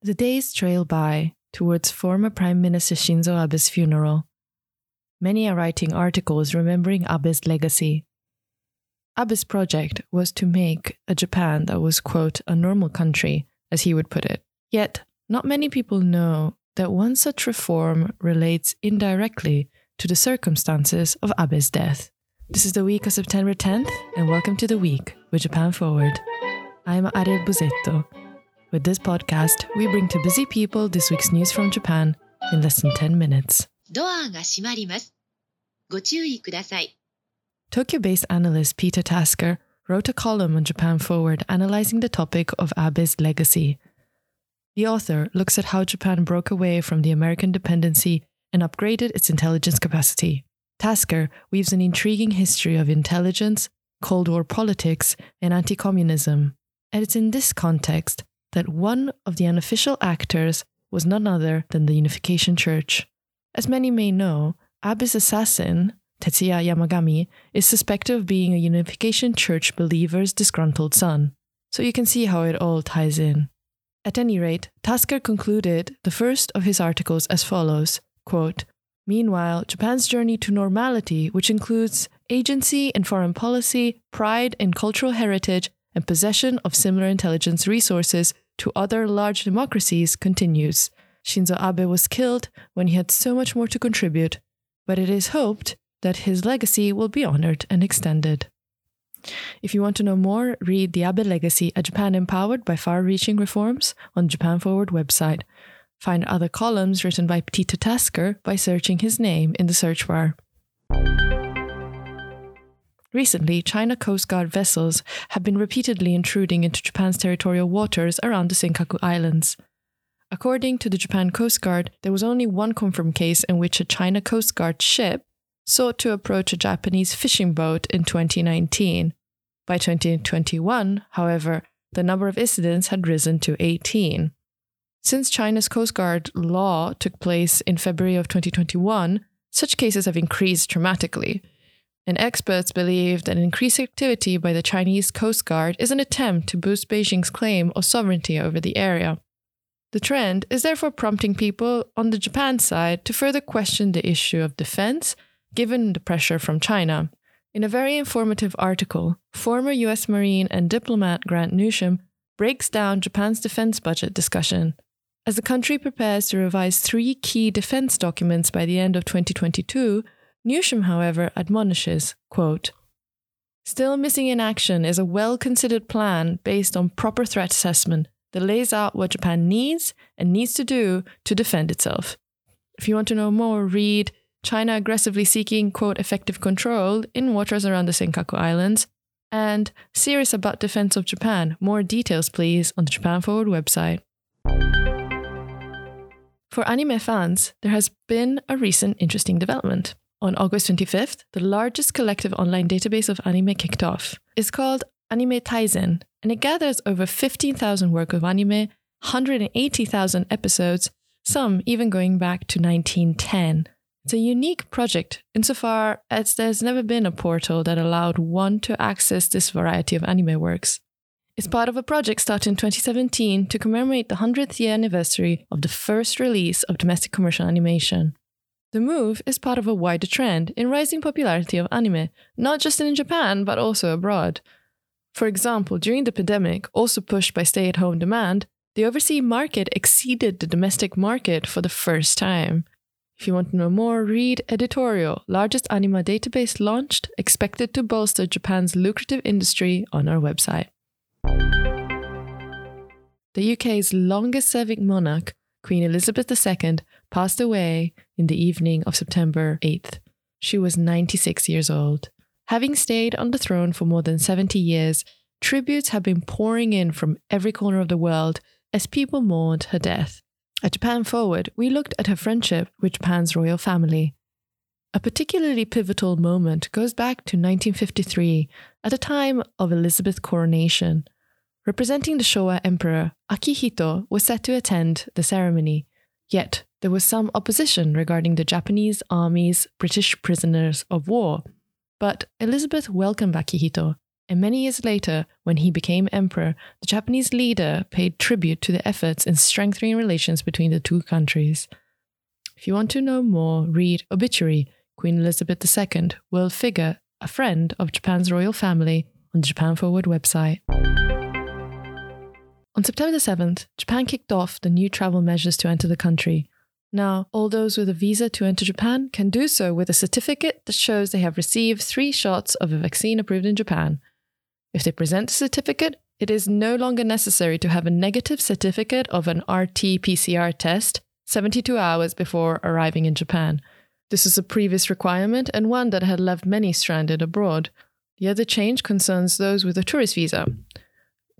The days trail by towards former Prime Minister Shinzo Abe's funeral. Many are writing articles remembering Abe's legacy. Abe's project was to make a Japan that was, quote, a normal country, as he would put it. Yet, not many people know that one such reform relates indirectly to the circumstances of Abe's death. This is the week of September 10th, and welcome to the week with Japan Forward. I'm Arielle Busetto. With this podcast, we bring to busy people this week's news from Japan in less than 10 minutes. ドアが閉まります。ご注意ください。 Tokyo based analyst Peter Tasker wrote a column on Japan Forward analyzing the topic of Abe's legacy. The author looks at how Japan broke away from the American dependency and upgraded its intelligence capacity. Tasker weaves an intriguing history of intelligence, Cold War politics, and anti communism. And it's in this context that one of the unofficial actors was none other than the Unification Church. As many may know, Abe's assassin, Tetsuya Yamagami, is suspected of being a Unification Church believer's disgruntled son. So you can see how it all ties in. At any rate, Tasker concluded the first of his articles as follows quote, Meanwhile, Japan's journey to normality, which includes agency in foreign policy, pride in cultural heritage, and possession of similar intelligence resources to other large democracies, continues. Shinzo Abe was killed when he had so much more to contribute, but it is hoped that his legacy will be honored and extended. If you want to know more, read The Abe Legacy, a Japan empowered by far reaching reforms on Japan Forward website. Find other columns written by Peter Tasker by searching his name in the search bar. Recently, China Coast Guard vessels have been repeatedly intruding into Japan's territorial waters around the Senkaku Islands. According to the Japan Coast Guard, there was only one confirmed case in which a China Coast Guard ship sought to approach a Japanese fishing boat in 2019. By 2021, however, the number of incidents had risen to 18. Since China's Coast Guard law took place in February of 2021, such cases have increased dramatically. And experts believe that increased activity by the Chinese Coast Guard is an attempt to boost Beijing's claim of sovereignty over the area. The trend is therefore prompting people on the Japan side to further question the issue of defense given the pressure from China. In a very informative article, former US Marine and diplomat Grant Newsham breaks down Japan's defense budget discussion. As the country prepares to revise three key defense documents by the end of 2022, Newsham, however, admonishes, quote, Still missing in action is a well considered plan based on proper threat assessment that lays out what Japan needs and needs to do to defend itself. If you want to know more, read China aggressively seeking, quote, effective control in waters around the Senkaku Islands, and Serious About Defense of Japan. More details, please, on the Japan Forward website. For anime fans, there has been a recent interesting development. On August 25th, the largest collective online database of anime kicked off. It's called Anime Taizen, and it gathers over 15,000 work of anime, 180,000 episodes, some even going back to 1910. It's a unique project insofar as there's never been a portal that allowed one to access this variety of anime works. It's part of a project started in 2017 to commemorate the 100th year anniversary of the first release of domestic commercial animation. The move is part of a wider trend in rising popularity of anime, not just in Japan, but also abroad. For example, during the pandemic, also pushed by stay at home demand, the overseas market exceeded the domestic market for the first time. If you want to know more, read editorial Largest Anime Database Launched, expected to bolster Japan's lucrative industry on our website. The UK's longest serving monarch, Queen Elizabeth II, passed away in the evening of September 8th. She was 96 years old. Having stayed on the throne for more than 70 years, tributes have been pouring in from every corner of the world as people mourned her death. At Japan Forward, we looked at her friendship with Japan's royal family. A particularly pivotal moment goes back to 1953, at the time of Elizabeth's coronation. Representing the Showa Emperor, Akihito was set to attend the ceremony, yet there was some opposition regarding the Japanese army's British prisoners of war. But Elizabeth welcomed Akihito, and many years later, when he became emperor, the Japanese leader paid tribute to the efforts in strengthening relations between the two countries. If you want to know more, read Obituary, Queen Elizabeth II, world figure, a friend of Japan's royal family, on the Japan Forward website. On September the 7th, Japan kicked off the new travel measures to enter the country. Now, all those with a visa to enter Japan can do so with a certificate that shows they have received three shots of a vaccine approved in Japan. If they present a certificate, it is no longer necessary to have a negative certificate of an RT PCR test 72 hours before arriving in Japan. This is a previous requirement and one that had left many stranded abroad. The other change concerns those with a tourist visa.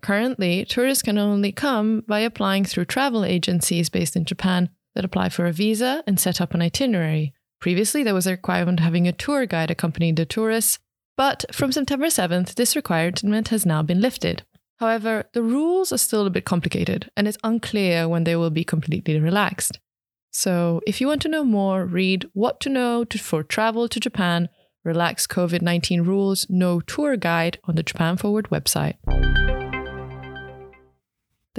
Currently, tourists can only come by applying through travel agencies based in Japan that apply for a visa and set up an itinerary. Previously, there was a requirement having a tour guide accompanying the tourists, but from September 7th, this requirement has now been lifted. However, the rules are still a bit complicated, and it's unclear when they will be completely relaxed. So, if you want to know more, read What to Know to, for Travel to Japan Relax COVID 19 Rules No Tour Guide on the Japan Forward website.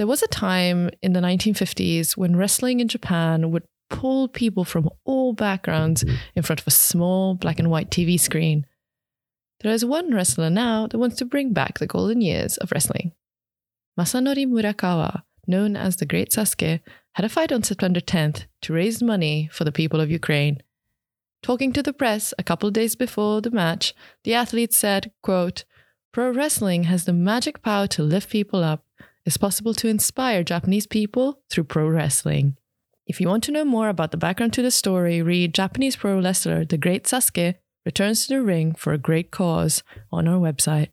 There was a time in the 1950s when wrestling in Japan would pull people from all backgrounds in front of a small black and white TV screen. There is one wrestler now that wants to bring back the golden years of wrestling. Masanori Murakawa, known as the Great Sasuke, had a fight on September 10th to raise money for the people of Ukraine. Talking to the press a couple days before the match, the athlete said, quote, Pro wrestling has the magic power to lift people up. It's possible to inspire Japanese people through pro wrestling. If you want to know more about the background to the story, read Japanese pro wrestler The Great Sasuke returns to the ring for a great cause on our website.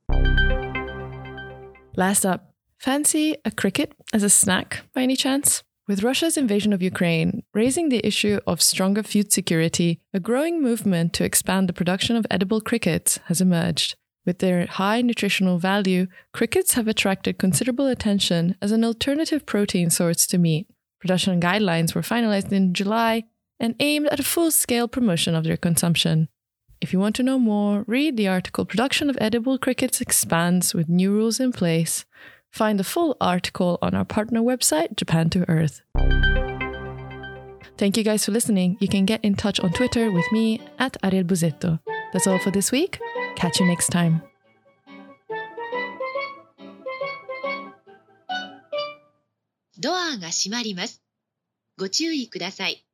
Last up, fancy a cricket as a snack by any chance? With Russia's invasion of Ukraine raising the issue of stronger food security, a growing movement to expand the production of edible crickets has emerged. With their high nutritional value, crickets have attracted considerable attention as an alternative protein source to meat. Production guidelines were finalized in July and aimed at a full scale promotion of their consumption. If you want to know more, read the article Production of Edible Crickets Expands with New Rules in Place. Find the full article on our partner website, Japan to Earth. Thank you guys for listening. You can get in touch on Twitter with me at Arielle Busetto. That's all for this week. Catch you next time. ドアが閉まります。ご注意ください。